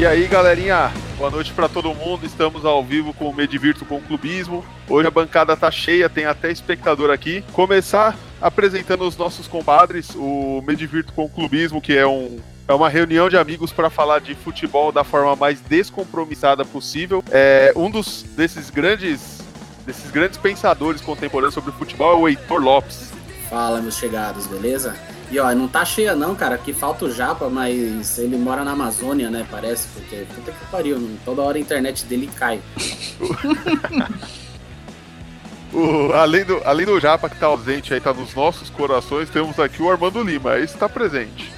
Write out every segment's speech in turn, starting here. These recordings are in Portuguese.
E aí, galerinha, boa noite para todo mundo. Estamos ao vivo com o Medivirto com o Clubismo. Hoje a bancada tá cheia, tem até espectador aqui. Começar apresentando os nossos compadres, o Medivirto com o Clubismo, que é um é uma reunião de amigos para falar de futebol da forma mais descompromissada possível. É, um dos desses grandes desses grandes pensadores contemporâneos sobre futebol é o Heitor Lopes. Fala, meus chegados, beleza? E ó, não tá cheia não, cara, que falta o Japa, mas ele mora na Amazônia, né, parece, porque puta que pariu, não, toda hora a internet dele cai. o, além, do, além do Japa que tá ausente aí, tá nos nossos corações, temos aqui o Armando Lima, esse tá presente.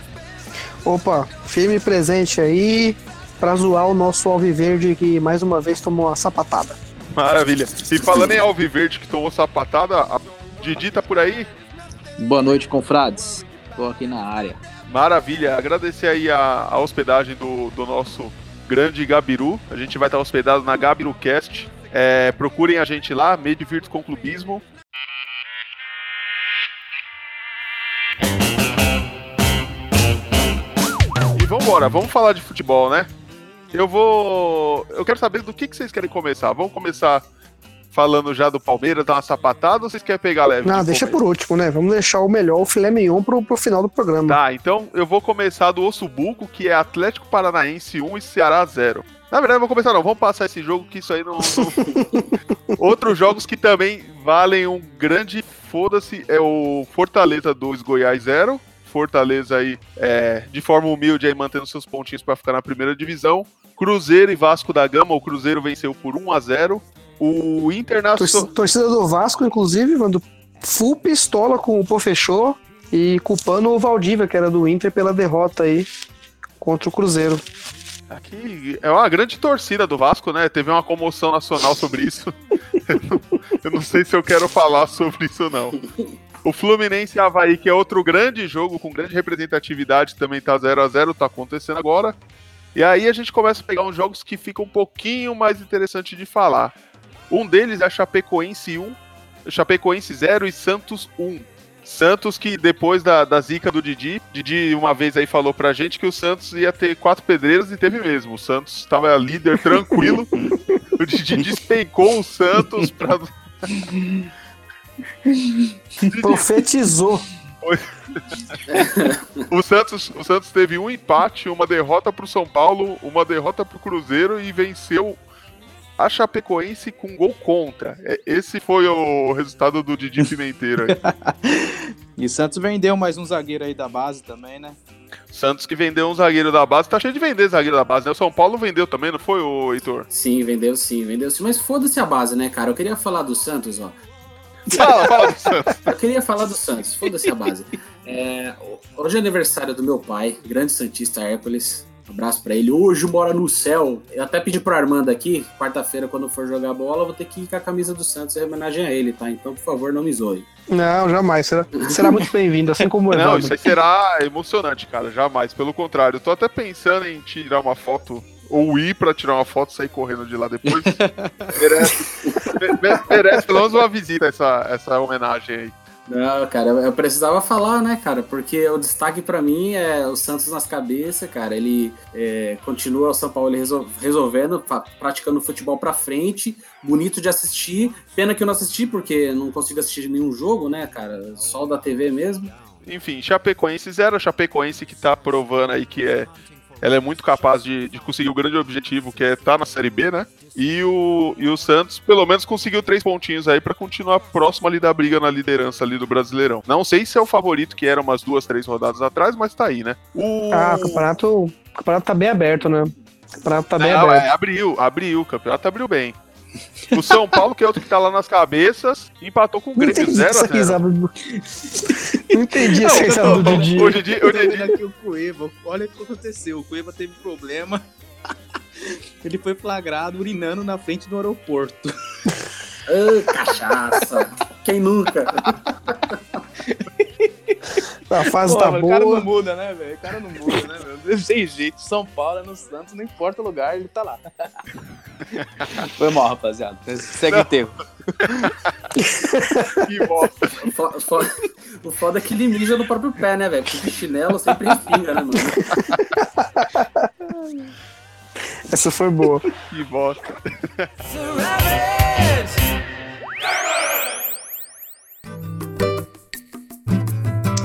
Opa, firme presente aí pra zoar o nosso Alviverde que mais uma vez tomou uma sapatada. Maravilha. E falando em Alviverde que tomou sapatada, a Didi tá por aí? Boa noite, confrades. Estou aqui na área. Maravilha, agradecer aí a, a hospedagem do, do nosso grande Gabiru. A gente vai estar hospedado na GabiruCast. É, procurem a gente lá, Medivirto com Clubismo. E vambora, vamos falar de futebol, né? Eu vou. Eu quero saber do que, que vocês querem começar. Vamos começar falando já do Palmeiras, dar uma sapatada, ou vocês querem pegar leve? Não, de deixa por último, né? Vamos deixar o melhor, o filé mignon, pro, pro final do programa. Tá, então eu vou começar do Osso Buco, que é Atlético Paranaense 1 e Ceará 0. Na verdade, eu vou começar não, vamos passar esse jogo, que isso aí não... não... Outros jogos que também valem um grande foda-se é o Fortaleza 2, Goiás 0. Fortaleza aí, é, de forma humilde, aí mantendo seus pontinhos para ficar na primeira divisão. Cruzeiro e Vasco da Gama, o Cruzeiro venceu por 1 a 0 o Internacional. Torcida do Vasco, inclusive, mano, full pistola com o Pofechô e culpando o Valdívia, que era do Inter, pela derrota aí contra o Cruzeiro. Aqui é uma grande torcida do Vasco, né? Teve uma comoção nacional sobre isso. eu, não, eu não sei se eu quero falar sobre isso, não. O Fluminense e Havaí, que é outro grande jogo com grande representatividade, também tá 0 a 0 tá acontecendo agora. E aí a gente começa a pegar uns jogos que ficam um pouquinho mais interessante de falar. Um deles é a Chapecoense 1, Chapecoense 0 e Santos 1. Santos que depois da, da zica do Didi, Didi uma vez aí falou pra gente que o Santos ia ter quatro pedreiros e teve mesmo. O Santos estava líder tranquilo. o Didi despencou o Santos pra. Profetizou. o, Santos, o Santos teve um empate, uma derrota pro São Paulo, uma derrota pro Cruzeiro e venceu a Chapecoense com gol contra. É, esse foi o resultado do Didi Pimenteiro. e Santos vendeu mais um zagueiro aí da base também, né? Santos que vendeu um zagueiro da base, tá cheio de vender zagueiro da base, né? O São Paulo vendeu também, não foi, o Heitor? Sim, vendeu sim, vendeu sim. Mas foda-se a base, né, cara? Eu queria falar do Santos, ó. Fala, fala do Santos. Eu queria falar do Santos, foda-se a base. É, hoje é aniversário do meu pai, grande Santista Hércules. Abraço para ele. Hoje mora no céu. Eu até pedi pro Armando aqui, quarta-feira, quando for jogar bola, vou ter que ir com a camisa do Santos em homenagem a ele, tá? Então, por favor, não me zoe. Não, jamais. Será, será muito bem-vindo, assim como o Não, isso aí será emocionante, cara. Jamais. Pelo contrário, eu tô até pensando em tirar uma foto ou ir para tirar uma foto e sair correndo de lá depois. merece, merece pelo menos uma visita essa, essa homenagem aí. Não, cara, eu precisava falar, né, cara? Porque o destaque para mim é o Santos nas cabeças, cara. Ele é, continua o São Paulo resolvendo, praticando futebol para frente, bonito de assistir. Pena que eu não assisti, porque não consigo assistir nenhum jogo, né, cara? Só da TV mesmo. Enfim, Chapecoense zero, Chapecoense que tá provando aí que é ela é muito capaz de, de conseguir o grande objetivo, que é estar tá na Série B, né? E o, e o Santos, pelo menos, conseguiu três pontinhos aí para continuar próximo ali da briga na liderança ali do Brasileirão. Não sei se é o favorito, que era umas duas, três rodadas atrás, mas tá aí, né? O... Ah, o campeonato, o campeonato tá bem aberto, né? O campeonato tá bem Não, aberto. É, abriu, abriu, o campeonato abriu bem. O São Paulo, que é outro que tá lá nas cabeças, empatou com o Grêmio 0x0. Não entendi essa risada do Didi. Hoje em dia, hoje em dia... aqui o Cueva, olha o que aconteceu. O Cueva teve problema. Ele foi flagrado urinando na frente do aeroporto. Ô, cachaça! Quem nunca? A fase Pô, tá boa. O cara não muda, né, velho? O cara não muda, né, meu? Sem jeito. São Paulo é no Santos, não importa o lugar, ele tá lá. Foi mal, rapaziada. Segue o termo. que bosta. O foda, é que ele mija no próprio pé, né, velho? Porque chinelo sempre respinga, né, mano? Essa foi boa. Que bosta.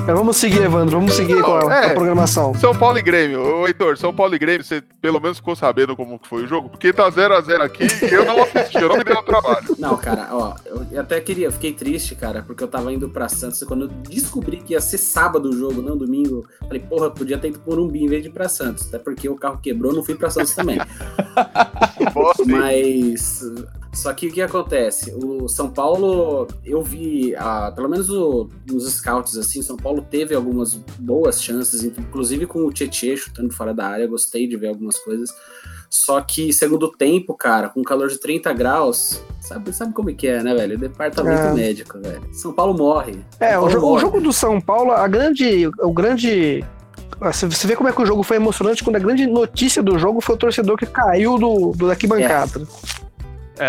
Mas vamos seguir, Evandro. Vamos seguir com a, com a É. programação. São Paulo e Grêmio. Ô, Heitor, São Paulo e Grêmio, você pelo menos ficou sabendo como que foi o jogo? Porque tá 0x0 aqui e eu não assisti, eu não me dei o trabalho. Não, cara, ó, eu até queria, fiquei triste, cara, porque eu tava indo pra Santos. Quando eu descobri que ia ser sábado o jogo, não domingo, falei, porra, podia ter ido por Morumbi em vez de ir pra Santos. Até porque o carro quebrou, não fui pra Santos também. Mas. Só que o que acontece? O São Paulo, eu vi, ah, pelo menos o- nos scouts, assim, São Paulo teve algumas boas chances, inclusive com o Tietchan chutando fora da área, gostei de ver algumas coisas. Só que segundo tempo, cara, com calor de 30 graus, sabe, sabe como é que é, né, velho? Departamento É. médico, velho. São Paulo morre. É, São o, Paulo jo- o morre. jogo do São Paulo, a grande. O grande. Você você vê como é que o jogo foi emocionante quando a grande notícia do jogo foi o torcedor que caiu do, do daqui bancada. É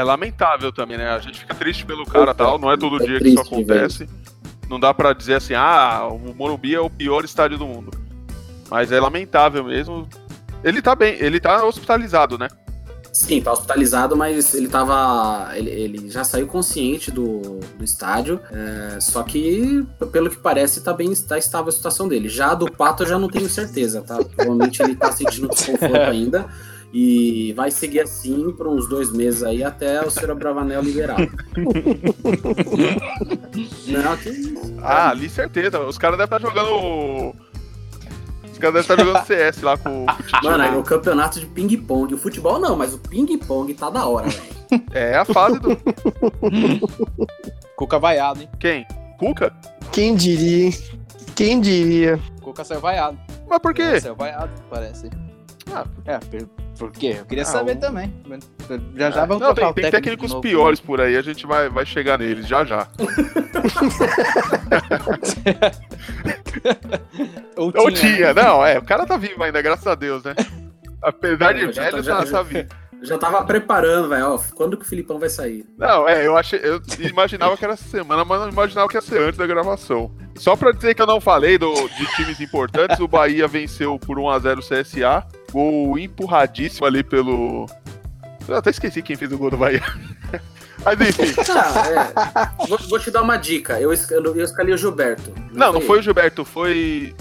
lamentável também, né? A gente fica triste pelo cara e tal, não é todo É dia que isso acontece. Não dá pra dizer assim, ah, o Morumbi é o pior estádio do mundo. Mas é lamentável mesmo. Ele tá bem, ele tá hospitalizado, né? Sim, tá hospitalizado, mas ele tava. Ele, ele já saiu consciente do, do estádio. é, só que, pelo que parece, tá bem tá estável a situação dele. Já do Pato eu já não tenho certeza, tá? Provavelmente ele tá sentindo desconforto ainda. E vai seguir assim por uns dois meses aí até o senhor Bravanel liberado. não, que isso. Ah, ali certeza. Os caras devem estar jogando. Os caras devem estar jogando CS lá com. Mano, é o campeonato de ping-pong. O futebol não, mas o ping-pong tá da hora, velho. É a fase do. Cuca vaiado, hein? Quem? Cuca? Quem diria? hein? Quem diria? Cuca saiu vaiado. Mas por quê? Saiu vaiado, parece. Ah, É, por, por quê? Eu queria Ah, saber o- também. Já já vamos não, trocar tem, o tem técnico técnicos novo. piores por aí, a gente vai, vai chegar neles já já. Ou Ou né? tinha, não, é, o cara tá vivo ainda, graças a Deus, né? Apesar de tá- velho, já- tá, já- tá vivo. Já tava preparando, velho. Ó, quando que o Filipão vai sair? Não, é, eu achei. Eu imaginava que era essa semana, mas não imaginava que ia ser antes da gravação. Só pra dizer que eu não falei do, de times importantes, o Bahia venceu por 1x0 o CSA. Gol empurradíssimo ali pelo. Eu até esqueci quem fez o gol do Bahia. Mas enfim. Ah, é. vou, vou te dar uma dica. Eu, eu, eu escalei o Gilberto. Não, não foi o Gilberto, foi.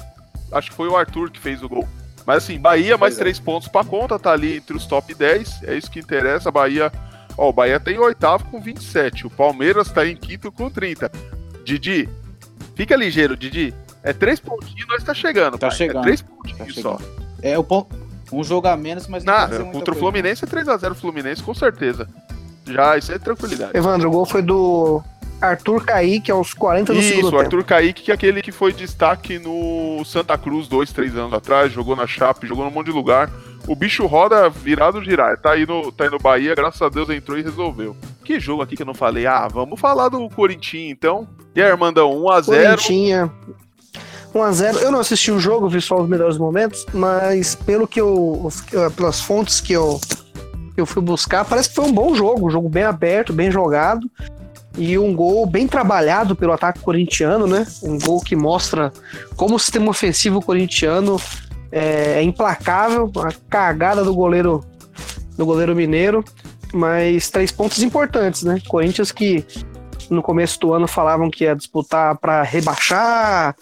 Acho que foi o Arthur que fez o gol. Mas assim, Bahia mais Pois é. três pontos pra conta, tá ali entre os top 10. É isso que interessa. Bahia. Ó, o Bahia tem oitavo com 27. O Palmeiras tá em quinto com 30. Didi, fica ligeiro, Didi. É três pontinhos, nós tá chegando. Tá pai. chegando. É três pontinhos Tá só. É o ponto. Um jogo a menos, mas não Nada, muita contra o coisa. Fluminense é 3x0 Fluminense, com certeza. Já, isso é tranquilidade. Evandro, o gol foi do Arthur Kaique aos 40 do segundo Isso, o tempo. Arthur Kaique, que é aquele que foi destaque no Santa Cruz dois, três anos atrás, jogou na Chape, jogou num monte de lugar. O bicho roda virado girar. Tá aí no, tá aí no Bahia, graças a Deus entrou e resolveu. Que jogo aqui que eu não falei? Ah, vamos falar do Corinthians então. E aí, Armandão, 1x0. Corintinha. 1x0. Eu não assisti o jogo, vi só os melhores momentos, mas pelo que eu. os- pelas fontes que eu, eu fui buscar, parece que foi um bom jogo. Um jogo bem aberto, bem jogado. E um gol bem trabalhado pelo ataque corintiano, né? Um gol que mostra como o sistema ofensivo corintiano é, é implacável. A cagada do goleiro do goleiro mineiro. Mas três pontos importantes, né? Corinthians que no começo do ano falavam que ia disputar para rebaixar,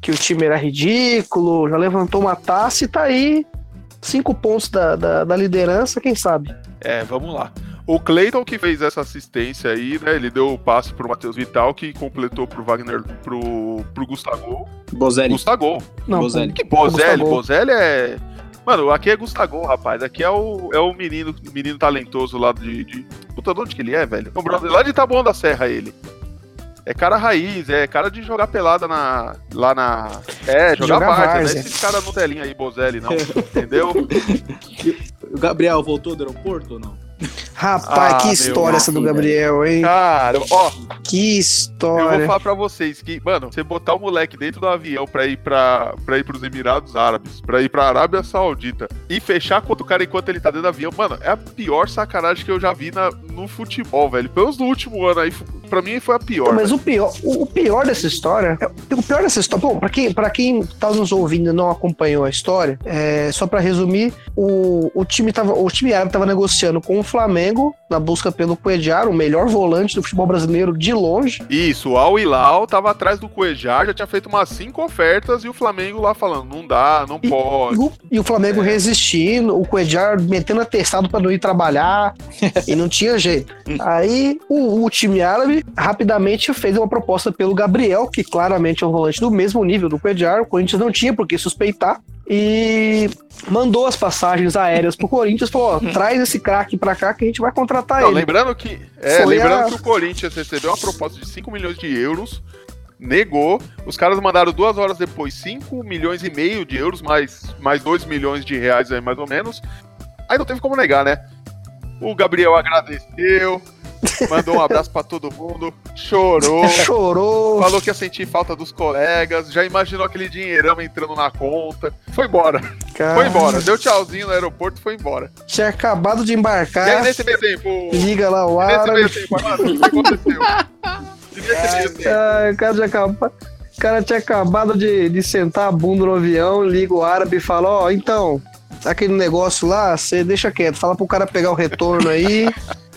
que o time era ridículo, já levantou uma taça e tá aí cinco pontos da, da, da liderança, quem sabe? É, vamos lá. O Cleiton que fez essa assistência aí, né? Ele deu o passe pro Matheus Vital, que completou pro Wagner, pro, pro Gustavo. Bozelli. Gustavo. Não, Bozelli. Que Bozelli, Gustavo. Bozelli é. Mano, aqui é Gustavo, rapaz. Aqui é o, é o menino, menino talentoso lá de, de. Puta, de onde que ele é, velho? O brother lá de Taboão da Serra, ele. É cara raiz, é cara de jogar pelada na, lá na. É, jogar, Jogar várzea, várzea. não é esses caras no telinha aí, Bozelli, não. entendeu? O Gabriel voltou do aeroporto ou não? Rapaz, Ah, que história essa do. Gabriel, hein? Cara, ó, Que eu história. vou falar pra vocês que, mano, você botar o moleque dentro do avião pra ir pra, pra ir pros Emirados Árabes, pra ir pra Arábia Saudita e fechar com outro cara enquanto ele tá dentro do avião, mano, é a pior sacanagem que eu já vi na, no futebol, velho. Pelo menos no último ano aí, pra mim foi a pior. Mas velho. o pior, o, o pior dessa história, é- o pior dessa história, bom, pra quem, pra quem tá nos ouvindo e não acompanhou a história, é, só pra resumir, o, o time tava, o time árabe tava negociando com o Flamengo na busca pelo Cuejar, o melhor volante do futebol brasileiro de longe. Isso, o Al Hilal tava atrás do Cuejar, já tinha feito umas cinco ofertas e o Flamengo lá falando, não dá, não E, pode. o, e o Flamengo É. resistindo, o Cuejar metendo atestado pra não ir trabalhar, e não tinha jeito. Aí o, o time árabe rapidamente fez uma proposta pelo Gabriel, que claramente é um volante do mesmo nível do Cuejar, o Corinthians não tinha por que suspeitar. E mandou as passagens aéreas pro Corinthians, falou: ó, traz esse craque pra cá que a gente vai contratar Não, ele. lembrando que. É, Foi lembrando a- que o Corinthians recebeu uma proposta de 5 milhões de euros, negou. Os caras mandaram duas horas depois 5 milhões e meio de euros, mais, mais 2 milhões de reais aí, mais ou menos. Aí não teve como negar, né? O Gabriel agradeceu, mandou um abraço pra todo mundo, chorou. Chorou. Falou que ia sentir falta dos colegas, já imaginou aquele dinheirão entrando na conta. Foi embora, cara. foi embora. Deu tchauzinho no aeroporto e foi embora. Tinha acabado de E aí, embarcar. nesse meio tempo, Liga lá o nesse árabe. meio tempo, mano, o que aconteceu? Nesse meio tempo, Ah, o cara tinha acabado, o cara tinha acabado de, de sentar a bunda no avião, liga o árabe e fala, ó, então, aquele negócio lá, você deixa quieto, fala pro cara pegar o retorno aí.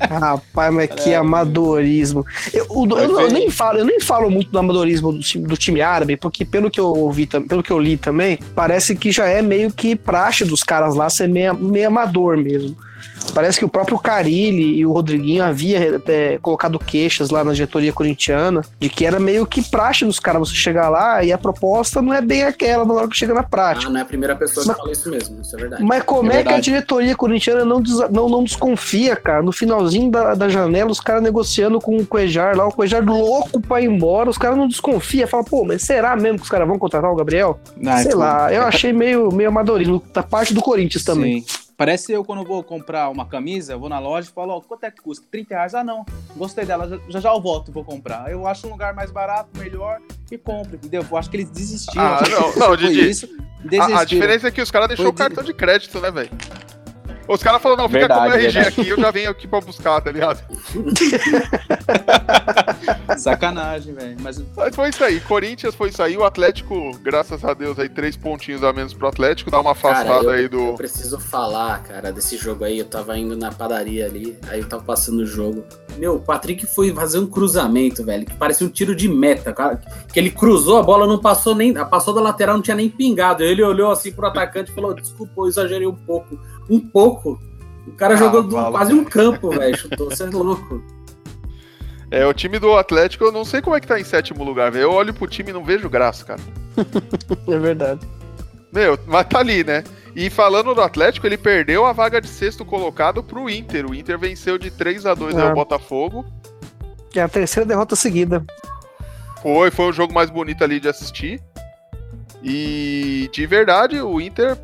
Rapaz, mas que amadorismo. Eu, o- eu não- eu nem falo, eu nem falo muito do amadorismo do time, do time árabe, porque pelo que eu ouvi, pelo que eu li também, parece que já é meio que praxe dos caras lá ser meio, meio amador mesmo. Parece que o próprio Carilli e o Rodriguinho havia é, colocado queixas lá na diretoria corintiana de que era meio que praxe dos caras você chegar lá e a proposta não é bem aquela na hora que chega na prática. Ah, não é a primeira pessoa Mas- que fala isso mesmo, isso é verdade. Mas como É é, que a diretoria corintiana não, des- não, não desconfia, cara? No finalzinho da, da janela, os caras negociando com o Cuejar lá, o Cuejar louco pra ir embora, os caras não desconfiam. Fala, pô, mas será mesmo que os caras vão contratar o Gabriel? Não, Sei tipo, lá, eu achei meio, meio amadorismo da parte do Corinthians também. Sim. Parece eu quando vou comprar uma camisa, eu vou na loja e falo, ó, quanto é que custa? 30 reais? Ah, não, gostei dela, já já, eu volto e vou comprar. Eu acho um lugar mais barato, melhor e compro, entendeu? Eu acho que eles desistiram. Ah, não, não, Didi. isso, A, a diferença é que os caras Foi o cartão de crédito, né, velho? Os caras falaram, não, fica com o Verdade, RG verdade. aqui, eu já venho aqui pra buscar, tá ligado? Sacanagem, velho. Mas Mas foi isso aí, Corinthians foi isso aí, o Atlético, graças a Deus, aí três pontinhos a menos pro Atlético, dá uma Cara, afastada eu, aí eu do... preciso falar, cara, desse jogo aí. Eu tava indo na padaria ali, aí eu tava passando o jogo. Meu, o Patrick foi fazer um cruzamento, velho, que parecia um tiro de meta, cara. Que ele cruzou, a bola não passou nem. Passou da lateral, não tinha nem pingado. Ele olhou assim pro atacante e falou: Desculpa, eu exagerei um pouco. Um pouco. O cara Ah, jogou do- quase um campo, velho. Chutou, você é louco. É, o time do Atlético, eu não sei como é que tá em sétimo lugar, velho. Eu olho pro time e não vejo graça, cara. É verdade. Meu, mas tá ali, né? E falando do Atlético, ele perdeu a vaga de sexto colocado pro Inter. O Inter venceu de 3 a 2 aí Ah. o Botafogo. É a terceira derrota seguida. Foi, foi o jogo mais bonito ali de assistir. E de verdade, o Inter,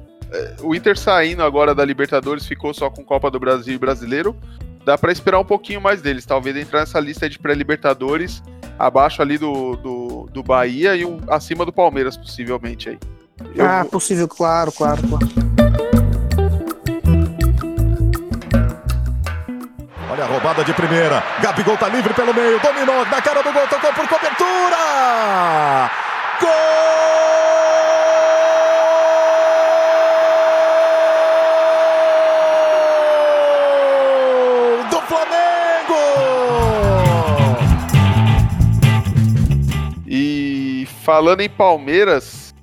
o Inter saindo agora da Libertadores ficou só com Copa do Brasil e Brasileiro. Dá pra esperar um pouquinho mais deles, talvez entrar nessa lista de pré-Libertadores, abaixo ali do, do, do Bahia e um, acima do Palmeiras, possivelmente aí. Eu ah, possível, claro, claro, claro. Olha a roubada de primeira. Gabigol tá livre pelo meio. Dominou na cara do gol. Tocou por cobertura. Gol falando em Palmeiras.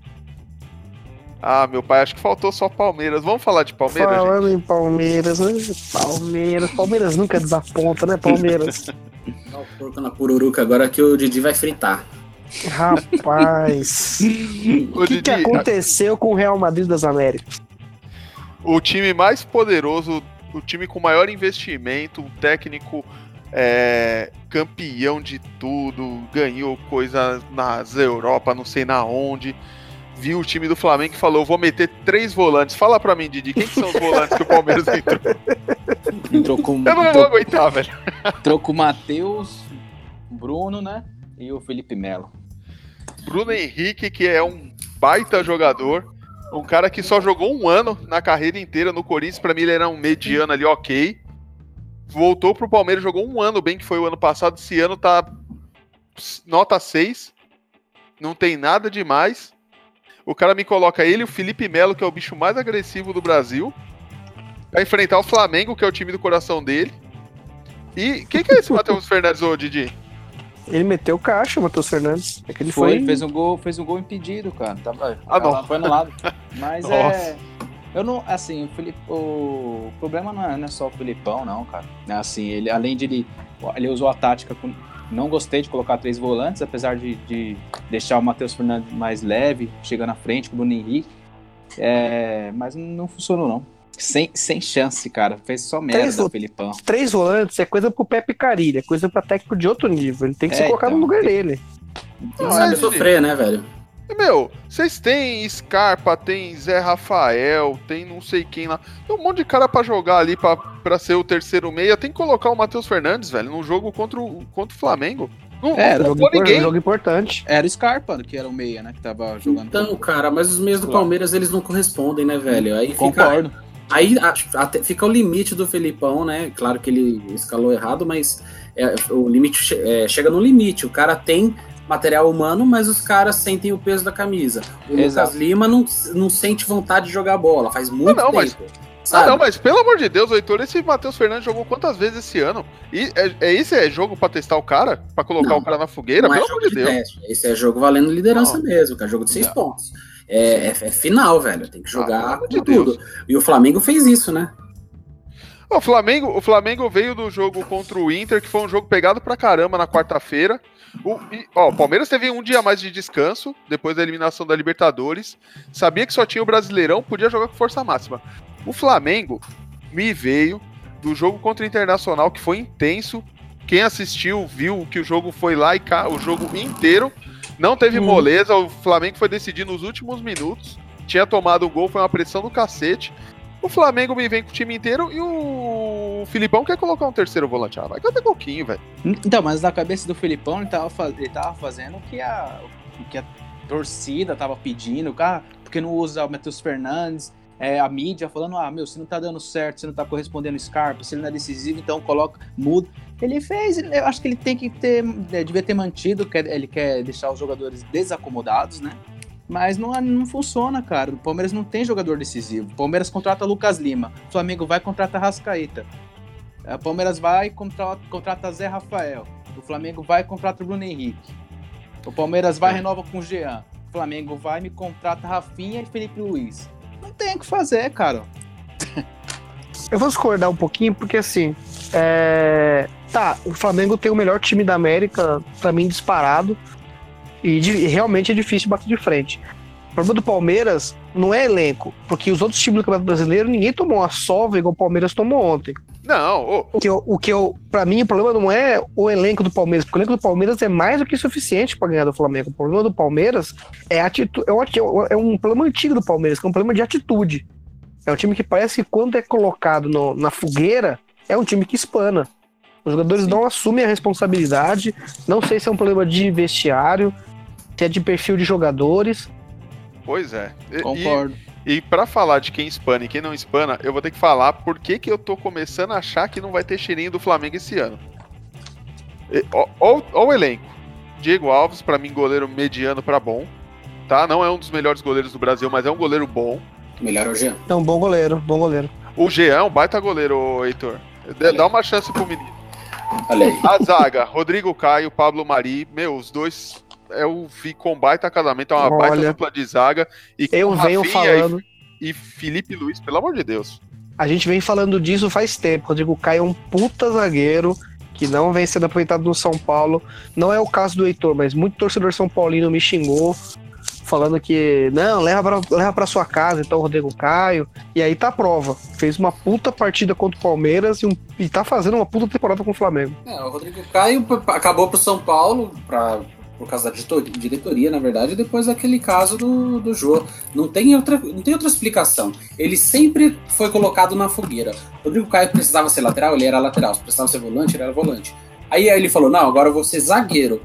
Ah, meu pai, acho que faltou só Palmeiras. Vamos falar de Palmeiras, gente? Falando em Palmeiras, né? Palmeiras, Palmeiras nunca desaponta, né, Palmeiras? Dá o porco na pururuca agora que o Didi vai fritar. Rapaz. O que, que aconteceu com o Real Madrid das Américas? o time mais poderoso, o time com maior investimento, um técnico é, campeão de tudo, ganhou coisa nas Europa, não sei na onde. viu o time do Flamengo e falou: vou meter três volantes. Fala pra mim, Didi, quem que são os volantes que o Palmeiras entrou? Entrou com, Eu não vou aguentar, velho. entrou com o Matheus, Bruno, né? E o Felipe Melo. Bruno Henrique, que é um baita jogador, um cara que só jogou um ano na carreira inteira no Corinthians, pra mim ele era um mediano ali, ok. Voltou pro Palmeiras, jogou um ano bem, que foi o ano passado, esse ano tá nota 6, não tem nada demais. O cara me coloca ele, o Felipe Melo, que é o bicho mais agressivo do Brasil, pra enfrentar o Flamengo, que é o time do coração dele. E quem que é esse Matheus Fernandes, ô Didi? Ele meteu caixa, o Matheus Fernandes. É que ele Foi, foi. fez um gol, fez um gol impedido, cara. Tava, Ah, não. Foi anulado. Mas Nossa. é. Eu não, assim, o, Felipe, o problema não é, não é só o Filipão, não, cara. É Assim, ele, além de ele, ele usou a tática com, não gostei de colocar três volantes, apesar de, de deixar o Matheus Fernandes mais leve, chegando à frente com o Bruno Henrique. É, mas não funcionou, não. Sem, sem chance, cara. Fez só merda, vo- Felipão. Três volantes é coisa pro Pepe Carilha, é coisa pra técnico de outro nível. Ele tem que É, ser colocado então, no lugar tem- dele. Não Não, sabe sofrer, né, velho? E, Meu, vocês têm Scarpa, tem Zé Rafael, tem não sei quem lá. Tem um monte de cara pra jogar ali pra, pra ser o terceiro meia. Tem que colocar o Matheus Fernandes, velho, num jogo contra o, contra o Flamengo. Não, É, não Jogo, ninguém. jogo importante. Era o Scarpa, que era o meia, né? Que tava jogando. Então, cara, mas os meios do. Palmeiras eles não correspondem, né, velho? Aí fica, Concordo. aí a- até fica o limite do Felipão, né? Claro que ele escalou errado, mas é, o limite é, chega no limite. O cara tem material humano, mas os caras sentem o peso da camisa. O Exato. Lucas Lima não, não sente vontade de jogar bola, faz muito não, mas- tempo. Ah, sabe? não, mas pelo amor de Deus, Heitor, esse Matheus Fernandes jogou quantas vezes esse ano? E é, é esse é jogo pra testar o cara? Pra colocar Não, o cara na fogueira? Não é Pelo jogo amor de de Deus. teste. Esse é jogo valendo liderança Não. mesmo, cara. Jogo de seis Não. pontos. É, é- é final, velho. Tem que Ah, jogar com de tudo. E o Flamengo fez isso, né? O Flamengo, o Flamengo veio do jogo contra o Inter, que foi um jogo pegado pra caramba na quarta-feira. O, e, ó, o Palmeiras teve um dia mais de descanso, depois da eliminação da Libertadores. Sabia que só tinha o Brasileirão, podia jogar com força máxima. O Flamengo me veio do jogo contra o Internacional, que foi intenso. Quem assistiu viu que o jogo foi lá e cá, o jogo inteiro. Não teve Hum. moleza, o Flamengo foi decidir nos últimos minutos. Tinha tomado o gol, foi uma pressão do cacete. O Flamengo me vem com o time inteiro e o Filipão quer colocar um terceiro volante. Ah, vai catar coquinho, velho. Então, mas na cabeça do Felipão, ele tava, faz- ele tava fazendo o que a, o que a torcida tava pedindo, cara, porque não usa o Matheus Fernandes, é, a mídia falando, ah, meu, se não tá dando certo, se não tá correspondendo o Scarpa, se ele não é decisivo, então coloca, muda. Ele fez, eu acho que ele tem que ter, é, devia ter mantido, ele quer deixar os jogadores desacomodados, né? Mas não, não funciona, cara. O Palmeiras não tem jogador decisivo. O Palmeiras contrata Lucas Lima. O Flamengo vai contratar Rascaíta. É, O Palmeiras vai e contrata, contrata Zé Rafael. O Flamengo vai e contrata o Bruno Henrique. O Palmeiras vai e renova com o Jean. O Flamengo vai e me contrata Rafinha e Felipe Luiz. Não tem o que fazer, cara. Eu vou discordar um pouquinho, porque assim. é, Tá, o Flamengo tem o melhor time da América, pra mim, disparado. E de- realmente é difícil bater de frente. O problema do Palmeiras não é elenco, porque os outros times do Campeonato Brasileiro, ninguém tomou uma sova igual o Palmeiras tomou ontem. Não, O que eu, o que eu para mim, o problema não é o elenco do Palmeiras, porque o elenco do Palmeiras é mais do que suficiente para ganhar do Flamengo. O problema do Palmeiras é, atitu é, um, é um problema antigo do Palmeiras, que é um problema de atitude. É um time que parece que quando é colocado no- na fogueira, é um time que espana. Os jogadores Sim. não assumem a responsabilidade. Não sei se é um problema de vestiário, se é de perfil de jogadores. pois é. E- Concordo. E, e para falar de quem espana e quem não espana, eu vou ter que falar por que, que eu tô começando a achar que não vai ter cheirinho do Flamengo esse ano. Ó o elenco. Diego Alves, pra mim, goleiro mediano pra bom. Tá? Não é um dos melhores goleiros do Brasil, mas é um goleiro bom. Melhor é o Jean. É um bom goleiro, bom goleiro. O Jean é um baita goleiro, Heitor. Dá uma chance pro menino. Olha aí. A zaga, Rodrigo Caio, Pablo Mari, meu, os dois é o vi com baita casamento, é uma baita Olha. dupla de zaga. E Eu venho Rafinha falando. E, e Felipe Luiz, pelo amor de Deus. A gente vem falando disso faz tempo. Rodrigo Caio é um puta zagueiro que não vem sendo aproveitado no São Paulo. Não é o caso do Heitor, mas muito torcedor São Paulino me xingou, falando que não, leva pra, leva pra sua casa, então, Rodrigo Caio. E aí tá a prova. Fez uma puta partida contra o Palmeiras e, um- e tá fazendo uma puta temporada com o Flamengo. É, o Rodrigo Caio acabou pro São Paulo pra, por causa da diretoria, na verdade, depois daquele caso do, do Jô. Não tem, outra, não tem outra explicação. Ele sempre foi colocado na fogueira. Rodrigo Caio precisava ser lateral, ele era lateral. Se precisava ser volante, ele era volante. Aí ele falou: Não, agora eu vou ser zagueiro.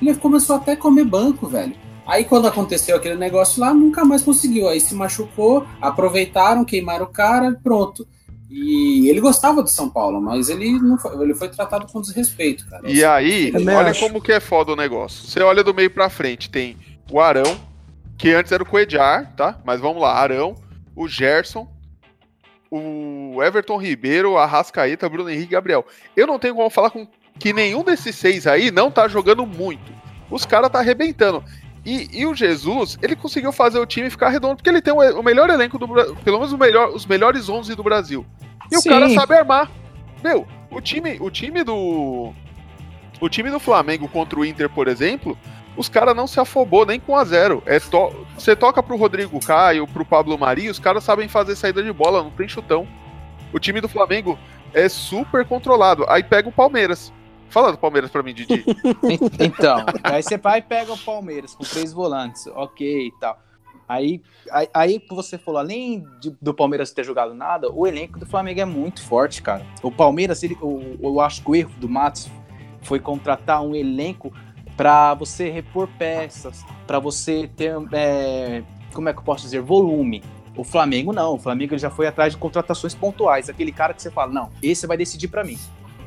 Ele começou até a comer banco, velho. Aí quando aconteceu aquele negócio lá, nunca mais conseguiu. Aí se machucou, aproveitaram, queimaram o cara, pronto. E ele gostava do São Paulo, mas ele não foi, ele foi tratado com desrespeito, cara. E aí, olha acho. como que é foda o negócio. Você olha do meio pra frente, tem o Arão, que antes era o Coediar, tá? Mas vamos lá, Arão, o Gerson, o Everton Ribeiro, a Rascaíta, Bruno Henrique e Gabriel. Eu não tenho como falar com que nenhum desses seis aí não tá jogando muito. Os caras tá arrebentando. E, e, o Jesus, ele conseguiu fazer o time ficar redondo, porque ele tem o, o melhor elenco do pelo menos melhor, os melhores 11 do Brasil. E Sim. o cara sabe armar. Meu, o time, o time do o time do Flamengo contra o Inter, por exemplo, os caras não se afobou nem com a zero. É to... Você toca pro Rodrigo Caio, pro Pablo Mari, os caras sabem fazer saída de bola, não tem chutão. O time do Flamengo é super controlado. Aí pega o Palmeiras. Fala do Palmeiras pra mim, Didi. então, aí você vai e pega o Palmeiras com três volantes, ok e tal. Aí, aí, aí você falou, além de, do Palmeiras ter jogado nada, o elenco do Flamengo é muito forte, cara. O Palmeiras, ele, o, eu acho que o erro do Matos foi contratar um elenco para você repor peças, para você ter, é, como é que eu posso dizer, volume. O Flamengo não, o Flamengo já foi atrás de contratações pontuais, aquele cara que você fala, não, esse vai decidir para mim.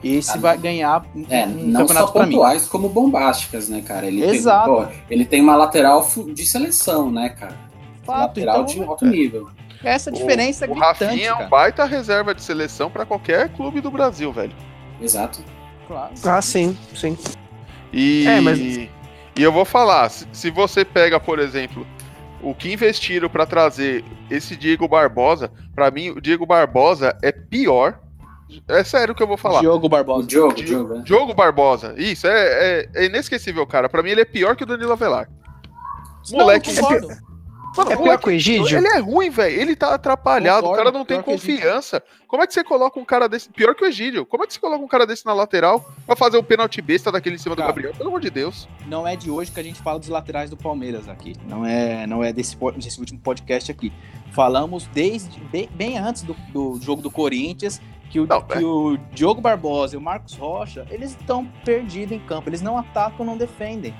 Esse vai ganhar é, um não só pontuais como bombásticas, né, cara? Ele Exato. Tem, pô, ele tem uma lateral de seleção, né, cara? Fato, lateral então, de alto é. nível. Essa diferença o, é gritante, O Rafinha é um baita reserva de seleção para qualquer clube do Brasil, velho. Exato. Claro. Ah, sim, sim. E, é, mas... e eu vou falar, se, se você pega, por exemplo, o que investiram para trazer esse Diego Barbosa, para mim o Diego Barbosa é pior é sério que eu vou falar. Diogo Barbosa. O Diogo, Diogo, é. Diogo Barbosa. Isso, é, é, é, inesquecível, cara. Pra mim ele é pior que o Danilo Avelar. Moleque. Não, é, Mano, é pior que o Egídio? Ele é ruim, velho. Ele tá atrapalhado. Concordo, o cara não tem confiança. Como é que você coloca um cara desse. Pior que o Egídio. Como é que você coloca um cara desse na lateral pra fazer um pênalti besta daquele em cima cara, do Gabriel? Pelo amor de Deus. Não é de hoje que a gente fala dos laterais do Palmeiras aqui. Não é, não é desse, desse último podcast aqui. Falamos desde bem, bem antes do, do jogo do Corinthians que o, não, que é. o Diogo Barbosa e o Marcos Rocha, eles estão perdidos em campo. Eles não atacam, não defendem.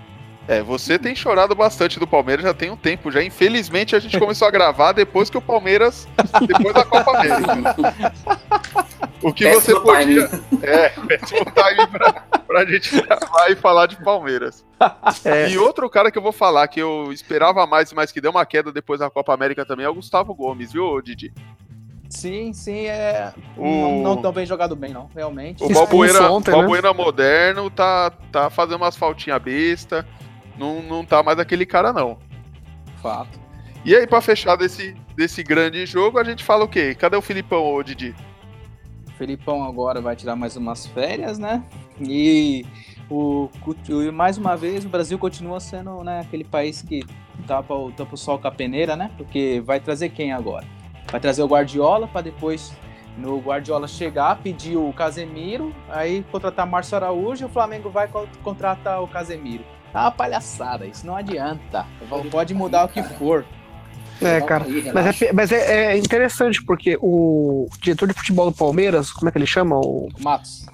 É, você tem chorado bastante do Palmeiras já tem um tempo já. Infelizmente a gente começou a gravar depois que o Palmeiras, depois da Copa América. O que péssimo você podia. Time. É, péssimo time pra, pra gente gravar e falar de Palmeiras. É. E outro cara que eu vou falar que eu esperava mais, mas que deu uma queda depois da Copa América também é o Gustavo Gomes, viu, Didi? Sim, sim, é. O... Não, não tão bem jogado bem, não, realmente. O Balbuena, ontem, Balbuena né? moderno tá, tá fazendo umas faltinhas besta. Não, não tá mais aquele cara, não. Fato. E aí, pra fechar desse, desse grande jogo, a gente fala o quê? Cadê o Filipão, ô Didi? O Filipão agora vai tirar mais umas férias, né? E o, o, mais uma vez o Brasil continua sendo né, aquele país que tapa o, tapa o sol com a peneira, né? Porque vai trazer quem agora? Vai trazer o Guardiola para depois no Guardiola chegar, pedir o Casemiro, aí contratar Márcio Araújo e o Flamengo vai contratar o Casemiro. Tá uma palhaçada, isso não adianta. Pode mudar o que for. É, cara. Mas, é, mas é, é, interessante porque o diretor de futebol do Palmeiras, como é que ele chama? O Matos.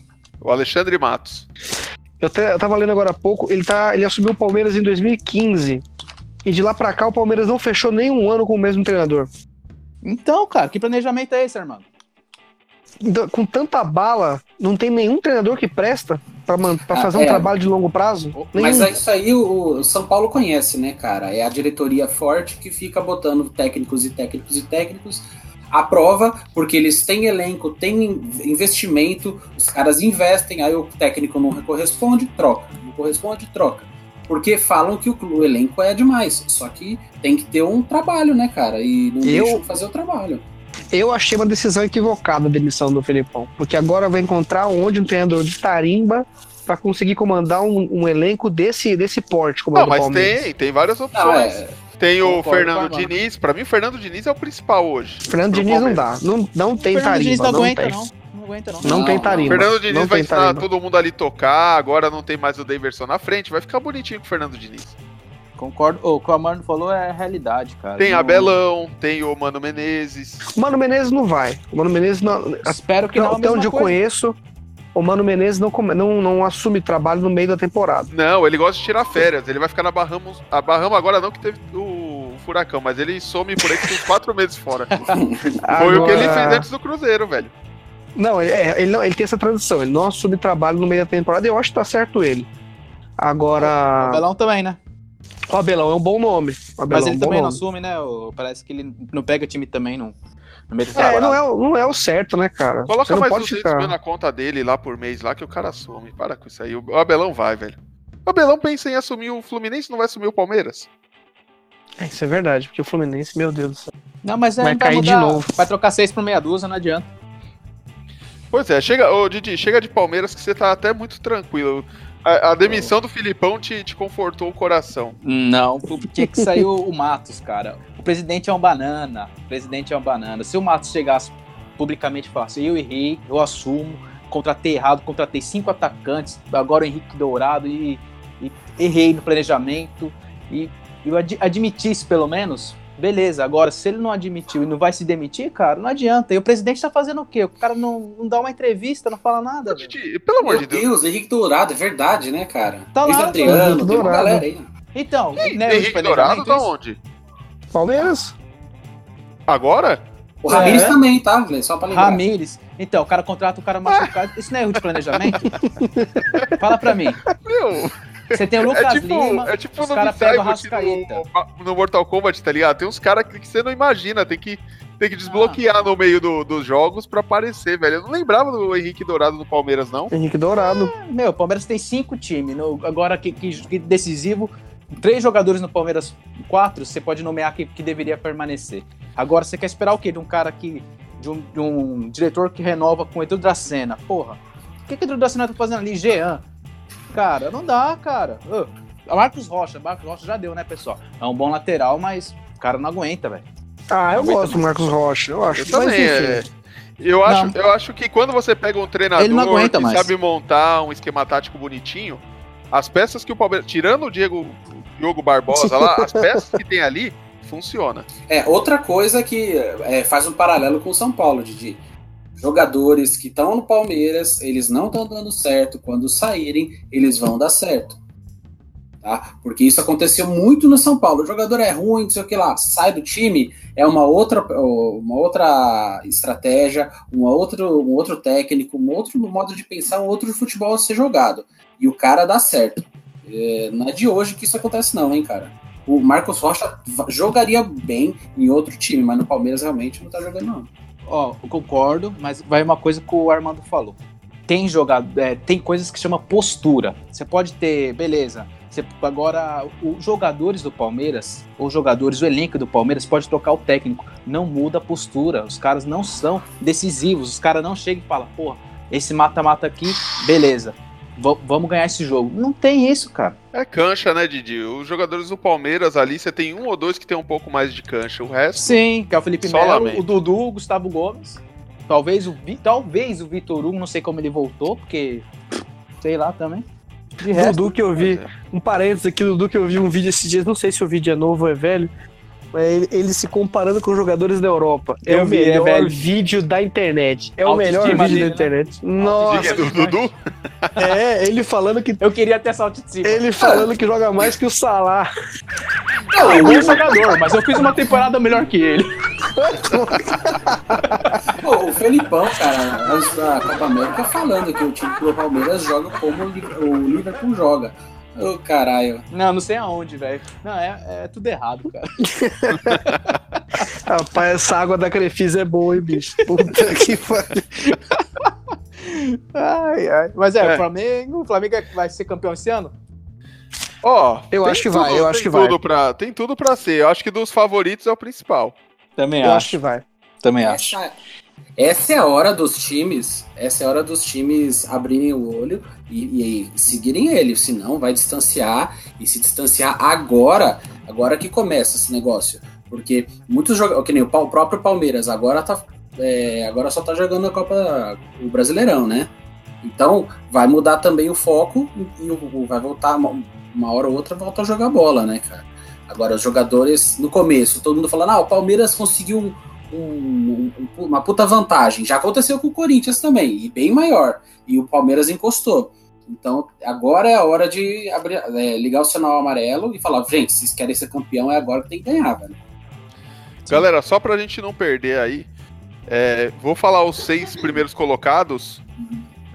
O Alexandre Matos. Eu, até, eu tava lendo agora há pouco, ele, tá, ele assumiu o Palmeiras em 2015. E de lá pra cá o Palmeiras não fechou nenhum ano com o mesmo treinador. Então, cara, que planejamento é esse, irmão? Então, com tanta bala, não tem nenhum treinador que presta para ah, fazer um é. trabalho de longo prazo? Mas é isso aí o, o, São Paulo conhece, né, cara? É a diretoria forte que fica botando técnicos e técnicos e técnicos à prova, porque eles têm elenco, têm investimento, os caras investem, aí o técnico não corresponde, troca. Não corresponde, troca. Porque falam que o, o elenco é demais. Só que tem que ter um trabalho, né, cara? E não eu, deixam fazer o trabalho. Eu achei uma decisão equivocada a demissão do Felipão. Porque agora vai encontrar onde um treinador de tarimba para conseguir comandar um, um, elenco desse, desse porte. Como não, mas tem, tem várias opções. Não, é... Tem o Fernando Diniz. Para mim, o Fernando Diniz é o principal hoje. Fernando Diniz não dá. Não, não tem Fernando tarimba. Diniz não, não aguenta, tem. não. Não aguenta não. Não, Não, tem não. tarimba. Fernando Diniz não vai ensinar todo mundo ali tocar, agora não tem mais o Daverson na frente, vai ficar bonitinho com o Fernando Diniz. Concordo. O que o Amaro falou é a realidade, cara. Tem Não- Abelão, tem o Mano Menezes. O Mano Menezes não vai. O Mano Menezes não. Espero que não. Até onde eu conheço, o Mano Menezes não, não, não assume trabalho no meio da temporada. Não, ele gosta de tirar férias. Ele vai ficar na Bahamas. A Bahama agora não que teve o furacão, mas ele some por aí que tem uns quatro meses fora. Foi o que ele fez antes do Cruzeiro, velho. Não, ele, é, ele não, ele tem essa tradição. Ele não assume trabalho no meio da temporada e eu acho que tá certo ele. O Agora, Abelão também, né? o Abelão é um bom nome. O Abelão Mas é ele um bom também não nome. assume, né? O- Parece que ele não pega time também no, no meio da É, temporada. não é, o- não é o certo, né, cara? Coloca não mais pode 200 ficar. mil na conta dele lá por mês, lá que o cara assume. Para com isso aí. O Abelão vai, velho. O Abelão pensa em assumir o Fluminense, não vai assumir o Palmeiras? É, isso é verdade, porque o Fluminense, meu Deus do céu. Não, mas é, Vai não cair de novo. Vai trocar seis por meia dúzia, não adianta. Pois é, chega, ô Didi, chega de Palmeiras que você tá até muito tranquilo. A, a demissão do Filipão te, te confortou o coração. Não, tinha que sair o, o Matos, cara. O presidente é um banana. O presidente é um banana. Se o Matos chegasse publicamente e falasse, eu errei, eu assumo, contratei errado, contratei cinco atacantes, agora o Henrique Dourado e, e errei no planejamento e eu ad- admitisse pelo menos, beleza. Agora, se ele não admitiu e não vai se demitir, cara, não adianta. E o presidente tá fazendo o quê? O cara não, não dá uma entrevista, não fala nada. Didi, pelo amor Meu de Deus. Deus, Henrique Dourado, é verdade, né, cara? Tá lá, Ex-Adriano, Henrique tem uma Dourado. galera aí. Então, Ei, né, Henrique Dourado tá isso? onde? Palmeiras? Agora? O Ramires É. também, tá? Só pra lembrar. Ramires. Então, o cara contrata o cara machucado. Isso não é erro de planejamento? Fala pra mim. Meu, Você tem o é Lucas tipo, Lima, é tipo os no caras pegam o Psycho Rascaeta. no, no Mortal Kombat, tá ligado? Tem uns caras que, você não imagina, tem que, tem que desbloquear no meio do- dos jogos pra aparecer, velho. Eu não lembrava do Henrique Dourado no Palmeiras, não. Henrique Dourado. Meu, o Palmeiras tem cinco times. No, agora que, que- que decisivo, três jogadores no Palmeiras, quatro, você pode nomear que, que deveria permanecer. Agora, você quer esperar o quê? De um cara que. De um, de um diretor que renova com o Edu Dracena. Porra. O que, que o Edu Dracena tá fazendo ali? Jean. Cara, não dá, cara. Ô, Marcos Rocha, Marcos Rocha já deu, né, pessoal? É um bom lateral, mas o cara não aguenta, velho. Ah, eu gosto do Marcos Rocha. Eu acho. Eu também. é. Eu acho, Não. eu acho que quando você pega um treinador Ele não aguenta que mais. sabe montar um esquema tático bonitinho, as peças que o Palmeiras. Tirando o Diego o Diogo Barbosa lá, as peças que tem ali, funciona. É, outra coisa que é, faz um paralelo com o São Paulo, Didi. Jogadores que estão no Palmeiras, eles não estão dando certo. Quando saírem, eles vão dar certo. Tá? Porque isso aconteceu muito no São Paulo. O jogador é ruim, não sei o que lá, sai do time, é uma outra, uma outra estratégia, uma outra, um outro técnico, um outro modo de pensar, um outro futebol a ser jogado. E o cara dá certo. É, não é de hoje que isso acontece, não, hein, cara. O Marcos Rocha jogaria bem em outro time, mas no Palmeiras realmente não tá jogando, não. Ó, eu concordo, mas vai uma coisa que o Armando falou. Tem jogado, é, tem coisas que chama postura. Você pode ter, beleza. Você, agora, os jogadores do Palmeiras, os jogadores, o elenco do Palmeiras pode trocar o técnico. Não muda a postura. Os caras não são decisivos. Os caras não chegam e falam, porra, esse mata-mata aqui, beleza. Va- vamos ganhar esse jogo. Não tem isso, cara. É cancha, né, Didi? Os jogadores do Palmeiras ali, você tem um ou dois que tem um pouco mais de cancha. O resto. Sim, que é o Felipe Melo, o Dudu, o Gustavo Gomes. Talvez o, Vi- talvez o Vitor Hugo, não sei como ele voltou, porque sei lá também. De resto, Dudu que eu vi, é. um parênteses aqui, Dudu que eu vi um vídeo esses dias, não sei se o vídeo é novo ou é velho, ele, ele se comparando com os jogadores da Europa. É Eu o vi, é melhor velho. vídeo da internet. É o melhor vídeo da dele, né? internet. Nossa, Diga, do Dudu? é, ele falando que eu queria ter essa autoestima. ele falando que joga mais que o Salah. é um bom jogador, mas eu fiz uma temporada melhor que ele. Pô, o Felipão, cara, antes da Copa América, falando que o time do Palmeiras joga como o Liverpool joga. Ô, caralho. Não, não sei aonde, velho. Não, é, é tudo errado, cara. Rapaz, essa água da Crefisa é boa, hein, bicho? Puta que pariu. Ai, ai. Mas é, É. o Flamengo, o Flamengo é- vai ser campeão esse ano? Ó, Eu tem acho que vai, eu acho tem que vai. tudo Pra, tem tudo pra ser. Eu acho que dos favoritos é o principal. Também Eu acho que vai. Também acho. Essa, é a hora dos times, essa é a hora dos times abrirem o olho e, e seguirem ele, senão vai distanciar e se distanciar agora, agora que começa esse negócio. Porque muitos jogadores, que nem o, o próprio Palmeiras, agora tá, é, agora só tá jogando a Copa, o Brasileirão, né? Então, vai mudar também o foco e vai voltar, uma, uma hora ou outra, volta a jogar bola, né, cara? Agora, os jogadores, no começo, todo mundo falando, ah, o Palmeiras conseguiu um- um- um- uma puta vantagem. Já aconteceu com o Corinthians também, e bem maior. E o Palmeiras encostou. Então, agora é a hora de abrir, é, ligar o sinal amarelo e falar, gente, se vocês querem ser campeão, é agora que tem que ganhar, velho. Galera, só pra gente não perder aí, é, vou falar os seis primeiros colocados.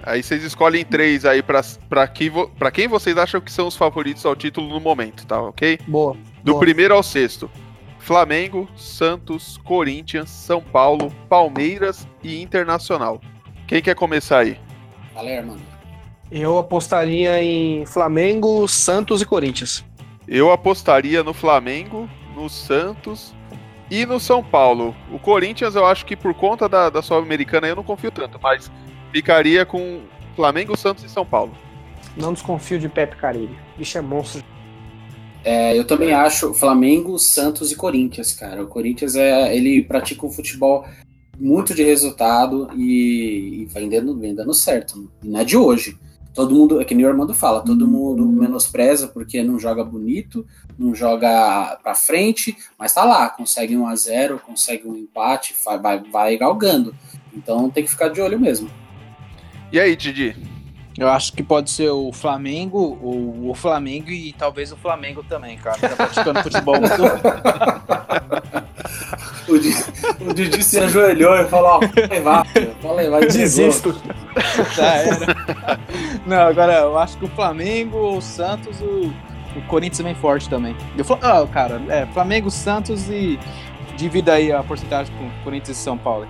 Aí vocês escolhem três aí pra, pra, que, vo- pra quem vocês acham que são os favoritos ao título no momento, tá ok? Boa. Do Boa. primeiro ao sexto: Flamengo, Santos, Corinthians, São Paulo, Palmeiras e Internacional. Quem quer começar aí? Galera, mano. Eu apostaria em Flamengo, Santos e Corinthians. Eu apostaria no Flamengo, no Santos e no São Paulo. O Corinthians, eu acho que por conta da, da Sul-Americana eu não confio tanto, mas ficaria com Flamengo, Santos e São Paulo. Não desconfio de Pepe Carilli. Bicho é monstro. É, eu também acho Flamengo, Santos e Corinthians, cara. O Corinthians é, ele pratica um futebol muito de resultado e, e vem, dando, vem dando certo. E não é de hoje. Todo mundo, é que nem o Armando fala, todo mundo menospreza porque não joga bonito, não joga pra frente, mas tá lá, consegue um a 0 consegue um empate, vai, vai, vai galgando. Então tem que ficar de olho mesmo. E aí, Didi? Eu acho que pode ser o Flamengo, o, o Flamengo e talvez o Flamengo também, cara. Tá praticando futebol muito. O Didi, o Didi se ajoelhou e falou: Ó, pode levar, pode levar. Desisto. Já era. Não, agora eu acho que o Flamengo, o Santos, o, o Corinthians vem forte também. Eu, ah, cara, é, Flamengo, Santos e divida aí a porcentagem com Corinthians e São Paulo.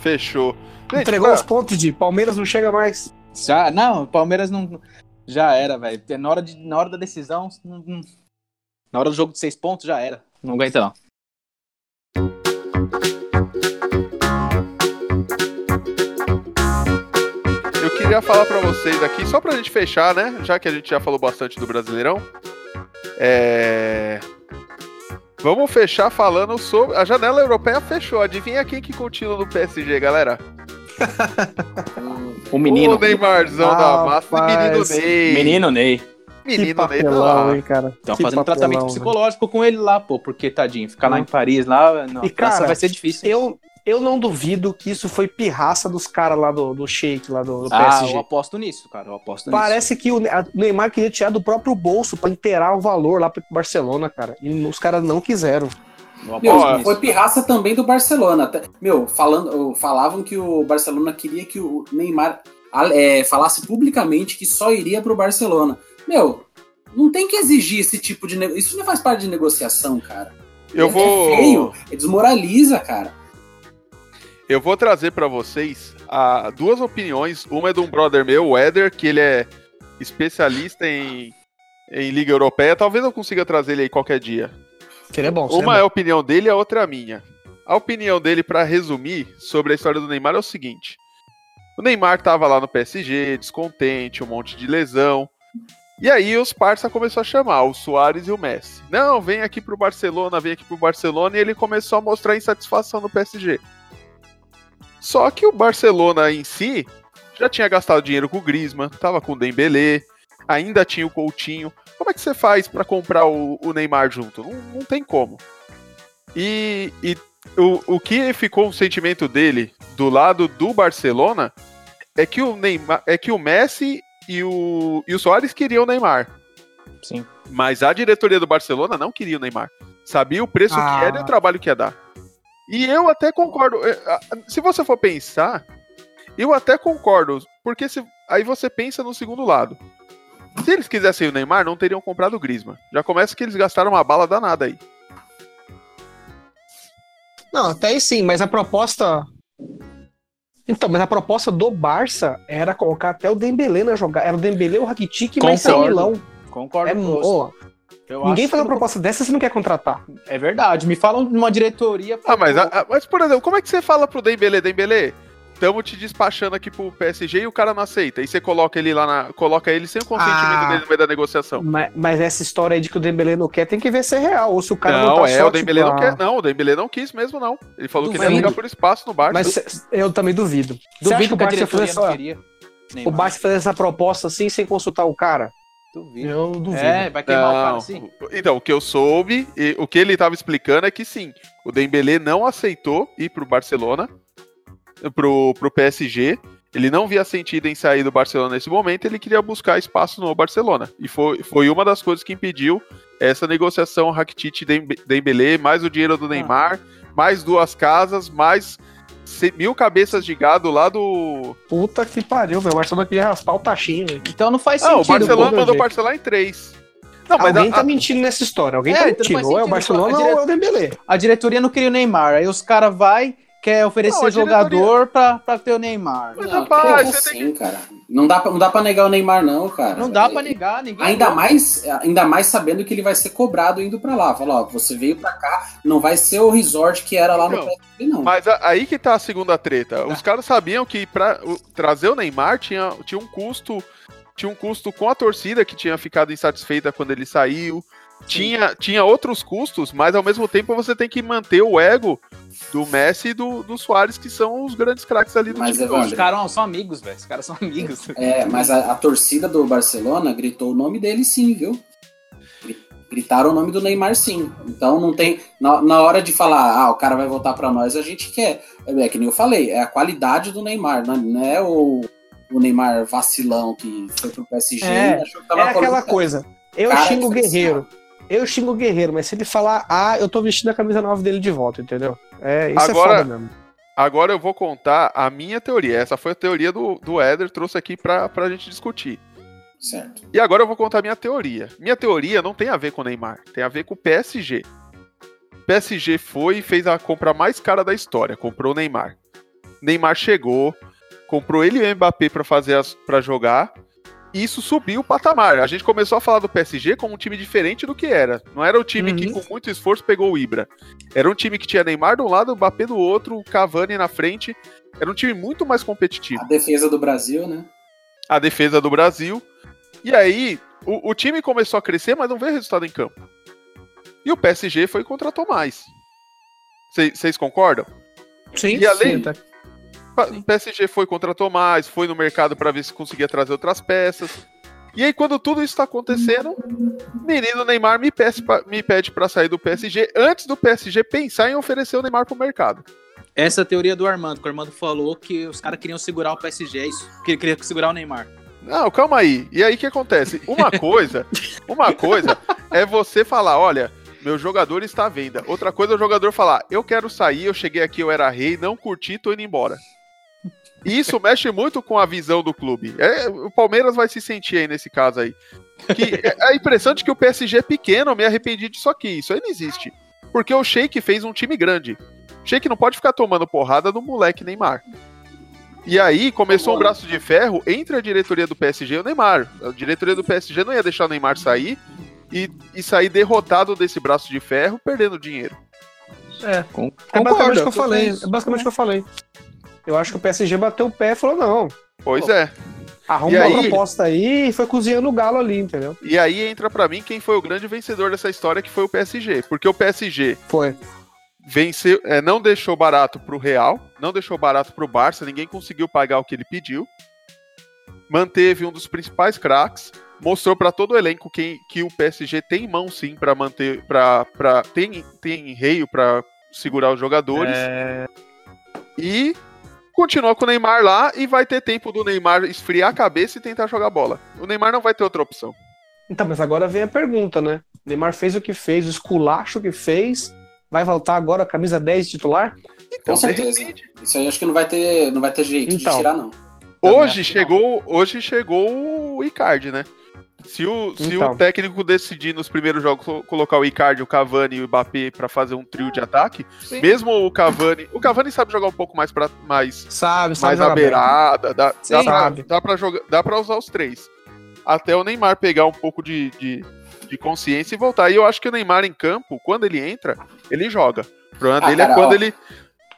Fechou. Gente, Entregou pra- os pontos de Palmeiras, não chega mais. Já, não, o Palmeiras não. Já era, velho. Na hora, de, na hora da decisão, na hora do jogo de seis pontos, já era. Não aguenta, não. Eu queria falar pra vocês aqui, só pra gente fechar, né? Já que a gente já falou bastante do Brasileirão. É. Vamos fechar falando sobre. A janela europeia fechou. Adivinha quem que continua no PSG, galera? O menino. O Neymarzão da massa e menino. Ney. Menino Ney. que Menino Ney tá papelão, lá. hein, cara. Estão fazendo papelão, tratamento velho. psicológico com ele lá, pô, porque, tadinho, ficar lá Hum. em Paris, lá, não, E, França cara, vai ser difícil. Eu, eu não duvido que isso foi pirraça dos caras lá do, do Shake, lá do, do ah, PSG. eu aposto nisso, cara, eu aposto nisso. Parece que o Neymar queria tirar do próprio bolso pra inteirar o valor lá pro Barcelona, cara. E os caras não quiseram. Eu Meu, foi pirraça também do Barcelona. Meu, falando, falavam que o Barcelona queria que o Neymar é, falasse publicamente que só iria pro Barcelona. Meu, não tem que exigir esse tipo de. Isso não faz parte de negociação, cara. Eu É- vou. É feio, é desmoraliza, cara. Eu vou trazer pra vocês ah, duas opiniões. Uma é de um brother meu, o Eder, que ele é especialista em, em Liga Europeia. Talvez eu consiga trazer ele aí qualquer dia. Seria bom. seria Uma é bom. a opinião dele a outra é a minha. A opinião dele, pra resumir, sobre a história do Neymar é o seguinte: o Neymar tava lá no PSG, descontente, um monte de lesão. E aí os parça começou a chamar o Soares e o Messi. Não, vem aqui pro Barcelona, vem aqui pro Barcelona, e ele começou a mostrar insatisfação no PSG. Só que o Barcelona em si já tinha gastado dinheiro com o Griezmann, tava com o Dembélé, ainda tinha o Coutinho. Como é que você faz pra comprar o, o Neymar junto? Não, não tem como. E, e o, o que ficou o sentimento dele do lado do Barcelona é que o Neymar, é que o Messi e o, e o Soares queriam o Neymar. Sim. Mas a diretoria do Barcelona não queria o Neymar. Sabia o preço Ah. que era e o trabalho que ia dar. E eu até concordo. eh, Se você for pensar, eu até concordo. Porque se, aí você pensa no segundo lado. Se eles quisessem o Neymar, não teriam comprado o Griezmann. Já começa que eles gastaram uma bala danada aí. Não, até aí sim, mas a proposta. Então, mas a proposta do Barça era colocar até o Dembélé na jogada. Era o Dembélé, o Rakitic e mais Concordo. Milão. Concordo É, com Eu ninguém faz uma que- proposta dessa se não quer contratar. É verdade. Me falam de uma diretoria. Ah, mas, ah, mas por exemplo, como é que você fala pro Dembele, Dembele? Estamos te despachando aqui pro PSG e o cara não aceita. E você coloca ele lá na. Coloca ele sem o consentimento Ah. dele no meio da negociação. Mas, mas essa história aí de que o Dembele não quer, tem que ver se é real. Ou se o cara não, não, tá é, só, o Dembele tipo, não ah, quer. Não, o Dembele não quis mesmo, não. Ele falou que ele ia Duvido. brigar por espaço no Barça. Mas eu também duvido. Que Duvido o que a Barça ia fazer diretoria não essa, queria. o. Barça fazer essa proposta assim sem consultar o cara? Duvido. Eu duvido. É, vai queimar o cara Não. assim. Então, o que eu soube, e o que ele estava explicando é que sim, o Dembele não aceitou ir pro Barcelona, pro, pro PSG. Ele não via sentido em sair do Barcelona nesse momento, ele queria buscar espaço no Barcelona. E foi, foi uma das coisas que impediu essa negociação Rakitic Dembe- Dembele, mais o dinheiro do Neymar, mais duas casas, mais mil cabeças de gado lá do. Puta que pariu, velho. O Barcelona queria raspar o tachinho, velho. Então não faz Ah, sentido. o Barcelona mandou gente. parcelar em três. Não, mas Alguém a- tá mentindo nessa história. Alguém É, tá então não mentindo. Ou é o. Barcelona A dire- ou é o Dembele. A diretoria não queria o Neymar. Aí os caras vai quer oferecer Não, jogador pra, pra ter o Neymar. Mas, Não, rapaz, você tem cara? Não dá, pra, não dá pra negar o Neymar, não, cara. Não dá pra É, negar, ninguém. Ainda mais, ainda mais sabendo que ele vai ser cobrado indo pra lá. Fala, ó, você veio pra cá, não vai ser o resort que era lá no Não. PSG, não. Mas a- aí que tá a segunda treta. Os caras sabiam que pra o- trazer o Neymar tinha, tinha um custo. Tinha um custo com a torcida que tinha ficado insatisfeita quando ele saiu. Tinha, tinha outros custos, mas ao mesmo tempo você tem que manter o ego do Messi e do, do Soares, que são os grandes craques ali do Mas, time. Evandro, Os caras são amigos, velho. Os caras são amigos. É, mas a, a torcida do Barcelona gritou o nome dele sim, viu? Gri- Gritaram o nome do Neymar sim. Então não tem. Na, na hora de falar, ah, o cara vai voltar pra nós, a gente quer. É, que nem eu falei, é a qualidade do Neymar, não, não é o, o Neymar vacilão que foi pro PSG É, e achou que tava É aquela coisa. Eu Cara xingo o diferenciado. Guerreiro. Eu xingo o Guerreiro, mas se ele falar ah, eu tô vestindo a camisa nova dele de volta, entendeu? É, isso Agora- é foda mesmo. Agora eu vou contar a minha teoria. Essa foi a teoria do, do Éder, trouxe aqui pra, pra gente discutir. Certo. E agora eu vou contar a minha teoria. Minha teoria não tem a ver com o Neymar, tem a ver com o PSG. O PSG foi e fez a compra mais cara da história, comprou o Neymar. Neymar chegou, comprou ele e o Mbappé para fazer as para jogar. E isso subiu o patamar. A gente começou a falar do PSG como um time diferente do que era. Não era o time que Uhum. com muito esforço pegou o Ibra. Era um time que tinha Neymar de um lado, o Mbappé do outro, o Cavani na frente. Era um time muito mais competitivo A defesa do Brasil, né? a defesa do Brasil. E aí, o, o time começou a crescer, mas não veio resultado em campo. E o PSG foi e contratou mais. Vocês concordam? Sim, E além- sim, tá. O PSG foi contratou mais, foi no mercado para ver se conseguia trazer outras peças. E aí, quando tudo isso está acontecendo, menino Neymar me pede, pra- me pede para sair do PSG antes do PSG pensar em oferecer o Neymar pro mercado. Essa é a teoria do Armando, que o Armando falou que os caras queriam segurar o PSG, é isso? Que ele queria segurar o Neymar. Não, calma aí. E aí o que acontece? Uma coisa, uma coisa é você falar, olha, meu jogador está à venda. Outra coisa é o jogador falar, eu quero sair, eu cheguei aqui, eu era rei, não curti, tô indo embora. E Isso mexe muito com a visão do clube. É, o Palmeiras vai se sentir aí nesse caso aí. Que é a impressão de que o PSG é pequeno, eu me arrependi disso aqui. Isso aí não existe. Porque o Sheik fez um time grande. O Sheik não pode ficar tomando porrada do moleque Neymar. E aí começou um braço de ferro entre a diretoria do PSG e o Neymar. A diretoria do PSG não ia deixar o Neymar sair e, e sair derrotado desse braço de ferro, perdendo dinheiro. É, Com, é basicamente o que eu falei. É basicamente o que eu falei. Eu acho que o PSG bateu o pé e falou, não, Pois Pô. é. arruma uma aí- proposta aí e foi cozinhando o galo ali, entendeu? E aí entra pra mim quem foi o grande vencedor dessa história, que foi o PSG. Porque o PSG Foi. venceu, é, não deixou barato pro Real, não deixou barato pro Barça, ninguém conseguiu pagar o que ele pediu. Manteve um dos principais craques, mostrou pra todo o elenco que, que o PSG tem mão sim pra manter, para para tem tem reio pra segurar os jogadores É, e continua com o Neymar lá e vai ter tempo do Neymar esfriar a cabeça e tentar jogar bola. O Neymar não vai ter outra opção. Então, mas agora vem a pergunta, né? Neymar fez o que fez, o esculacho que fez. Vai voltar agora a camisa 10 titular? Então, Com certeza. repente, Isso aí acho que não vai ter, não vai ter jeito Então. de tirar, não. Hoje chegou, hoje chegou o Icardi, né? Se o, se Então. o técnico decidir nos primeiros jogos co- colocar o Icardi, o Cavani e o Mbappé pra fazer um trio de ataque, Sim. mesmo o Cavani, o Cavani sabe jogar um pouco mais para mais Sabe, sabe mais na bem. beirada, dá, Sim. dá, pra, Sabe. dá, pra jogar, dá pra usar os três. Até o Neymar pegar um pouco de, de, de consciência e voltar. E eu acho que o Neymar em campo, quando ele entra, ele joga. O problema Ah, dele cara, é quando ó. ele.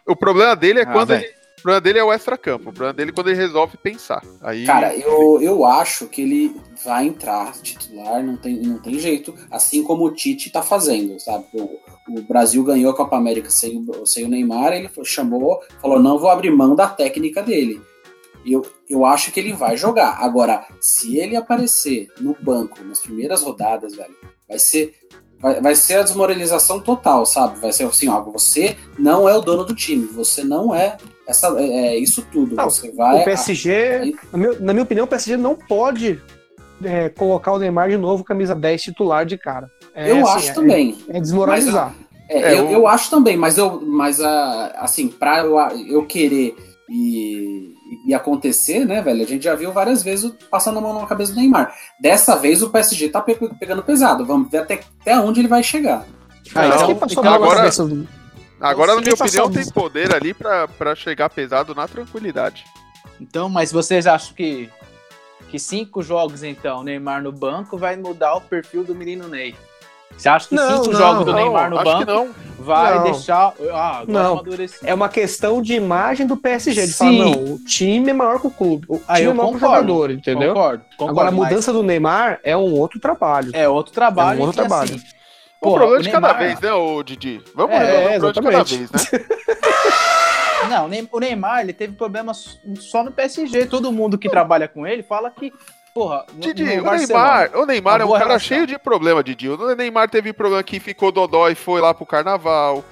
O problema dele é Ah, quando velho. ele O problema dele é o extra-campo. O problema dele é quando ele resolve pensar. Aí, Cara, eu, eu acho que ele vai entrar titular, não tem, não tem jeito, assim como o Tite tá fazendo, sabe? O, o Brasil ganhou a Copa América sem, sem o Neymar, ele chamou, falou, não vou abrir mão da técnica dele. Eu, eu acho que ele vai jogar. Agora, se ele aparecer no banco nas primeiras rodadas, velho, vai ser. Vai, vai ser a desmoralização total, sabe? Vai ser assim, ó, você não é o dono do time, você não é essa, é, é isso tudo. Não, você vai. o PSG, na minha, na minha opinião, o PSG não pode é, colocar o Neymar de novo camisa 10 titular de cara. É, eu assim, acho é- também. É, desmoralizar. É, É, eu, o- eu acho também, mas eu, mas ah, assim, pra eu, eu querer e, e acontecer, né, velho? A gente já viu várias vezes passando a mão na cabeça do Neymar. Dessa vez o PSG tá pe- pegando pesado. Vamos ver até, até onde ele vai chegar. Ah, mas então na agora- do- agora, na minha opinião, tem poder ali pra, pra chegar pesado na tranquilidade. Então, mas vocês acham que, que cinco jogos, então, Neymar no banco vai mudar o perfil do menino Ney? Você acha que Não, cinco não, jogos do Neymar no banco vai Não. deixar. Ah, Não. amadureci. É uma questão de imagem do PSG. De Sim. falar, não, o time é maior que o clube. O Aí time eu é maior que o concordo. jogador, entendeu? Concordo, concordo. Agora, a mas mudança do Neymar é um outro trabalho. É outro trabalho. É um outro e, trabalho. assim, O porra, problema o de cada Neymar- vez, né, ô Didi? Vamos É, resolver o problema de cada vez, né? Não, o Ney- o Neymar ele teve problemas só no PSG. Todo mundo que trabalha com ele fala que, porra, Didi, o Neymar, o Neymar é um cara relação. cheio de problema, Didi. O Neymar teve problema que ficou dodó e foi lá pro carnaval.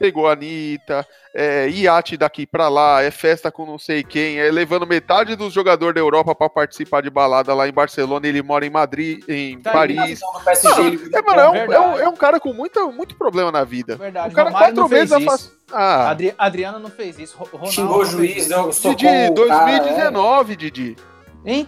Pegou a Anitta, é iate daqui pra lá, é festa com não sei quem, é levando metade dos jogadores da Europa pra participar de balada lá em Barcelona. Ele mora em Madrid, em Tá Paris. PSG, ele- É, mano, é um, é um- é um cara com muito, muito problema na vida. Verdade, O cara Romário quatro não fez vezes isso. afast... Ah, Adri- Adriano não fez isso. Ro- Ronaldo xingou o não juiz, socou Didi, o cara, é. 2019, Didi. Hein?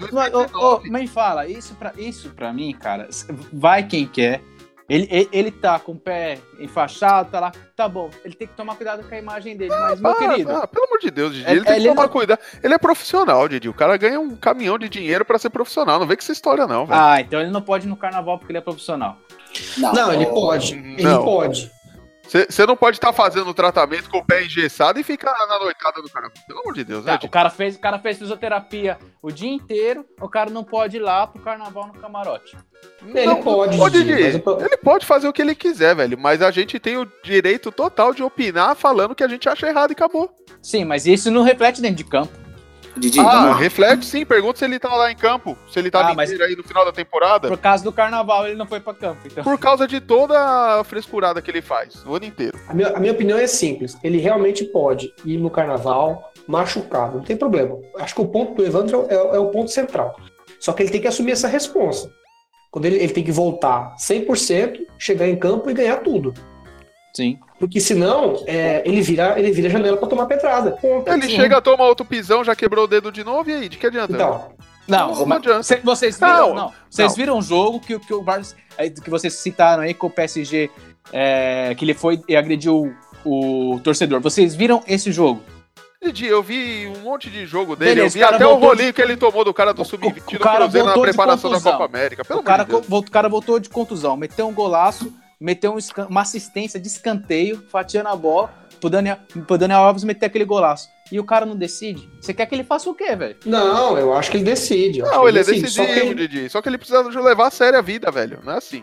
Mas fala, isso pra, isso pra mim, cara, vai quem quer. Ele, ele, ele tá com o pé enfaixado, tá lá, tá bom. Ele tem que tomar cuidado com a imagem dele, mas, meu Ah, querido, ah, pelo amor de Deus, Didi. É- ele tem que ele tomar não- cuidado. Ele é profissional, Didi. O cara ganha um caminhão de dinheiro pra ser profissional. Não vem com essa história, não, velho. Ah, então ele não pode ir no carnaval porque ele é profissional. Não, ele ó, pode. Não. Ele pode. Você não pode estar fazendo o tratamento com o pé engessado e ficar na noitada do cara. Pelo amor de Deus, né, Tá, o, Didi? cara fez, o cara fez fisioterapia o dia inteiro, o cara não pode ir lá pro carnaval no camarote. Ele Não, pode, o pro- ele pode fazer o que ele quiser, velho. Mas a gente tem o direito total de opinar falando o que a gente acha errado e acabou. Sim, mas isso não reflete dentro de campo. Didi, ah, vamos lá. reflete sim. Pergunta se ele tá lá em campo. Se ele tava Ah, mas- inteiro aí no final da temporada. Por causa do carnaval, ele não foi pra campo. Então. Por causa de toda a frescurada que ele faz o ano inteiro. A minha, a minha opinião é simples. Ele realmente pode ir no carnaval machucado, não tem problema. Acho que o ponto do Evandro é, é o ponto central. Só que ele tem que assumir essa responsa. Quando ele, ele tem que voltar 100%, chegar em campo e ganhar tudo. Sim. Porque senão, é, ele, vira, ele vira janela pra tomar pedrada. Ele Sim. chega, toma outro pisão, já quebrou o dedo de novo, e aí? De que adianta? Então, Não, Não adianta. cê- vocês viram, Não, não, vocês não. viram um jogo que, o- que o aí, que vocês citaram aí com o PSG, é, que ele foi e agrediu o, o torcedor. Vocês viram esse jogo? Didi, eu vi um monte de jogo dele, Beleza, eu vi até o rolinho que ele tomou do cara do O- Sub-20 o do cara Cruzeiro na voltou de preparação da contusão. Copa América. Pelo O cara, de Deus. o cara voltou de contusão, meteu um golaço, meteu um uma assistência de escanteio, fatiando a bola, pro Daniel, pro Daniel Alves meter aquele golaço. E o cara não decide? Você quer que ele faça o quê, velho? não, eu acho que ele decide. Não, que ele é decide. Só que ele, Didi. Só que ele precisa de levar a sério a vida, velho. Não é assim.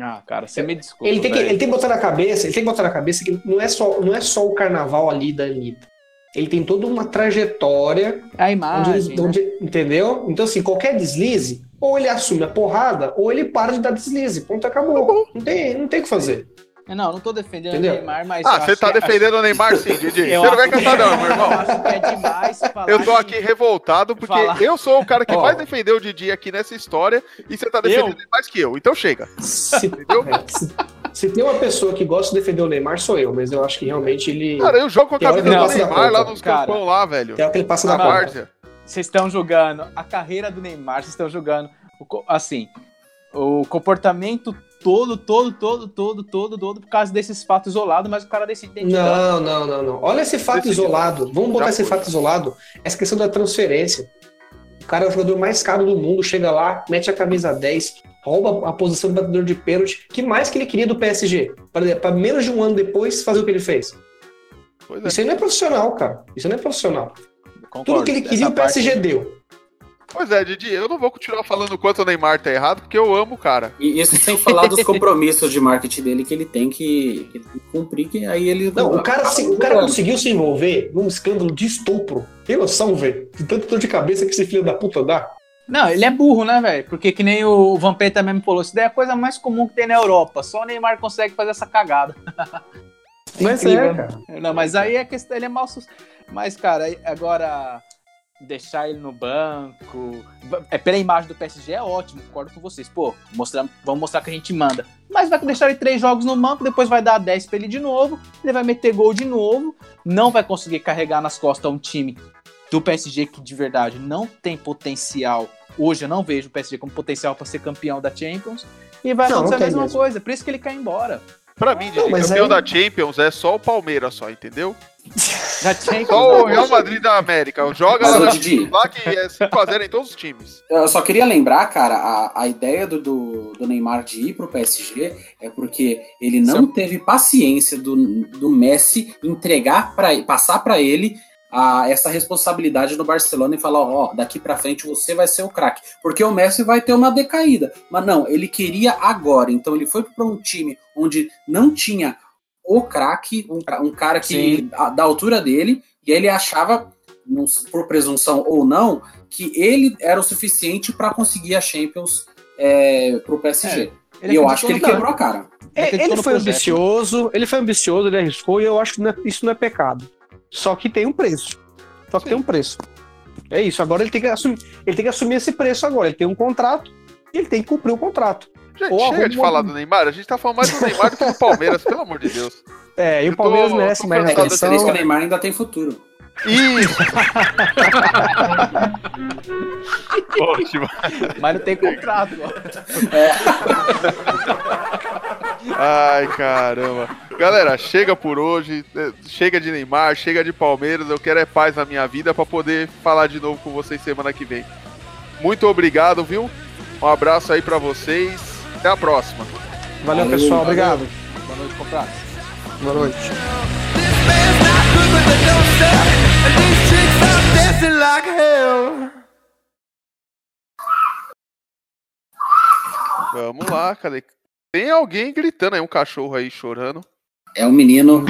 Ah, cara, você me desculpa. ele, tem que, velho. ele tem que botar na cabeça, ele tem que botar na cabeça que não é só, não é só o carnaval ali da Anitta. Ele tem toda uma trajetória A Onde imagem, ele- né? onde- entendeu? Então, assim, qualquer deslize, ou ele assume a porrada, ou ele para de dar deslize. Ponto, acabou. Não tem, não tem o que fazer. Não, não tô defendendo Entendeu? o Neymar, mas. Ah, eu você tá que- defendendo o Neymar sim, Didi. Eu Você não vai que- cantar não, meu irmão. Eu acho que é demais falar. Eu tô que- aqui revoltado porque Falar. eu sou o cara que Ó. mais defendeu o Didi aqui nessa história e você tá defendendo ele mais que eu. Então chega. Se, Entendeu? é, se- se tem uma pessoa que gosta de defender o Neymar, sou eu, mas eu acho que realmente ele. Cara, eu jogo com a camisa que do Neymar lá nos Cara. campão lá, velho. Tem hora que ele passa Na da conta. várzea. Vocês estão julgando a carreira do Neymar, vocês estão julgando, assim, o comportamento todo, todo, todo, todo, todo, todo, por causa desses fatos isolados, mas o cara decide. Não, não, não, não. Olha esse fato isolado. Vamos botar Já esse foi. fato isolado. Essa questão da transferência. O cara é o jogador mais caro do mundo, chega lá, mete a camisa 10, rouba a posição de batedor de pênalti. que mais que ele queria do PSG? Para menos de um ano depois fazer o que ele fez. Pois é. Isso aí não é profissional, cara. Isso não é profissional. Concordo. Tudo que ele queria, Essa o PSG parte- deu. Pois é, Didi, eu não vou continuar falando o quanto o Neymar tá errado, porque eu amo o cara. E isso sem falar dos compromissos de marketing dele que ele tem que, tem que cumprir, que aí ele. Não, o cara, se- o cara conseguiu se envolver num escândalo de estupro. Tem noção, velho? De tanto dor de cabeça que esse filho da puta dá. Não, ele é burro, né, velho? Porque que nem o Vampeta mesmo falou, isso daí é a coisa mais comum que tem na Europa. Só o Neymar consegue fazer essa cagada. É, cara. Não, mas aí é questão, ele é mal sus... Mas, cara, agora deixar ele no banco. É pela imagem do PSG é ótimo, concordo com vocês. Pô, mostramos, vamos mostrar que a gente manda. Mas vai deixar ele três jogos no banco, depois vai dar 10 pra ele de novo, ele vai meter gol de novo, não vai conseguir carregar nas costas um time do PSG que de verdade não tem potencial. Hoje eu não vejo o PSG como potencial para ser campeão da Champions. E vai Não, acontecer não a mesma mesmo. coisa, por isso que ele cai embora. Pra mim, Didi, campeão aí- da Champions é só o Palmeiras, só, entendeu? Da Champions. Só o né? Real Madrid da América. Joga Mas, lá, Didi. lá que é 5x0 em todos os times. Eu só queria lembrar, cara, a, a ideia do, do, do Neymar de ir pro PSG é porque ele não teve paciência do, do Messi entregar para passar para ele a, essa responsabilidade no Barcelona e falar, ó, daqui pra frente você vai ser o craque, porque o Messi vai ter uma decaída. Mas não, ele queria agora, então ele foi para um time onde não tinha o craque, um, um cara que a- da altura dele, e ele achava, não por presunção ou não, que ele era o suficiente para conseguir a Champions é, pro PSG. Ele e eu acho que ele no- quebrou a cara. Ele acreditou Ele foi projeto. ambicioso, ele foi ambicioso, ele arriscou e eu acho que não é- isso não é pecado. Só que tem um preço. Só que tem um preço. É isso. Agora ele tem que assumir, ele tem que assumir esse preço agora. Ele tem um contrato e ele tem que cumprir o contrato. Gente, Ou chega de falar do Neymar. A gente tá falando mais do Neymar do que do Palmeiras, pelo amor de Deus. É, e o Palmeiras tô- merece mais É, que o. Neymar ainda tem futuro. Isso! Ótimo. Mas não tem contrato. ó. Ai, caramba. Galera, chega por hoje. eh, Chega de Neymar, chega de Palmeiras. Eu quero é paz na minha vida pra poder falar de novo com vocês semana que vem. Muito obrigado, viu? Um abraço aí pra vocês. Até a próxima. Valeu, Valeu, pessoal. valeu. Obrigado. Boa noite, contrato. Boa noite. Vamos lá, cadê? Tem alguém gritando aí, um cachorro aí chorando. É um menino.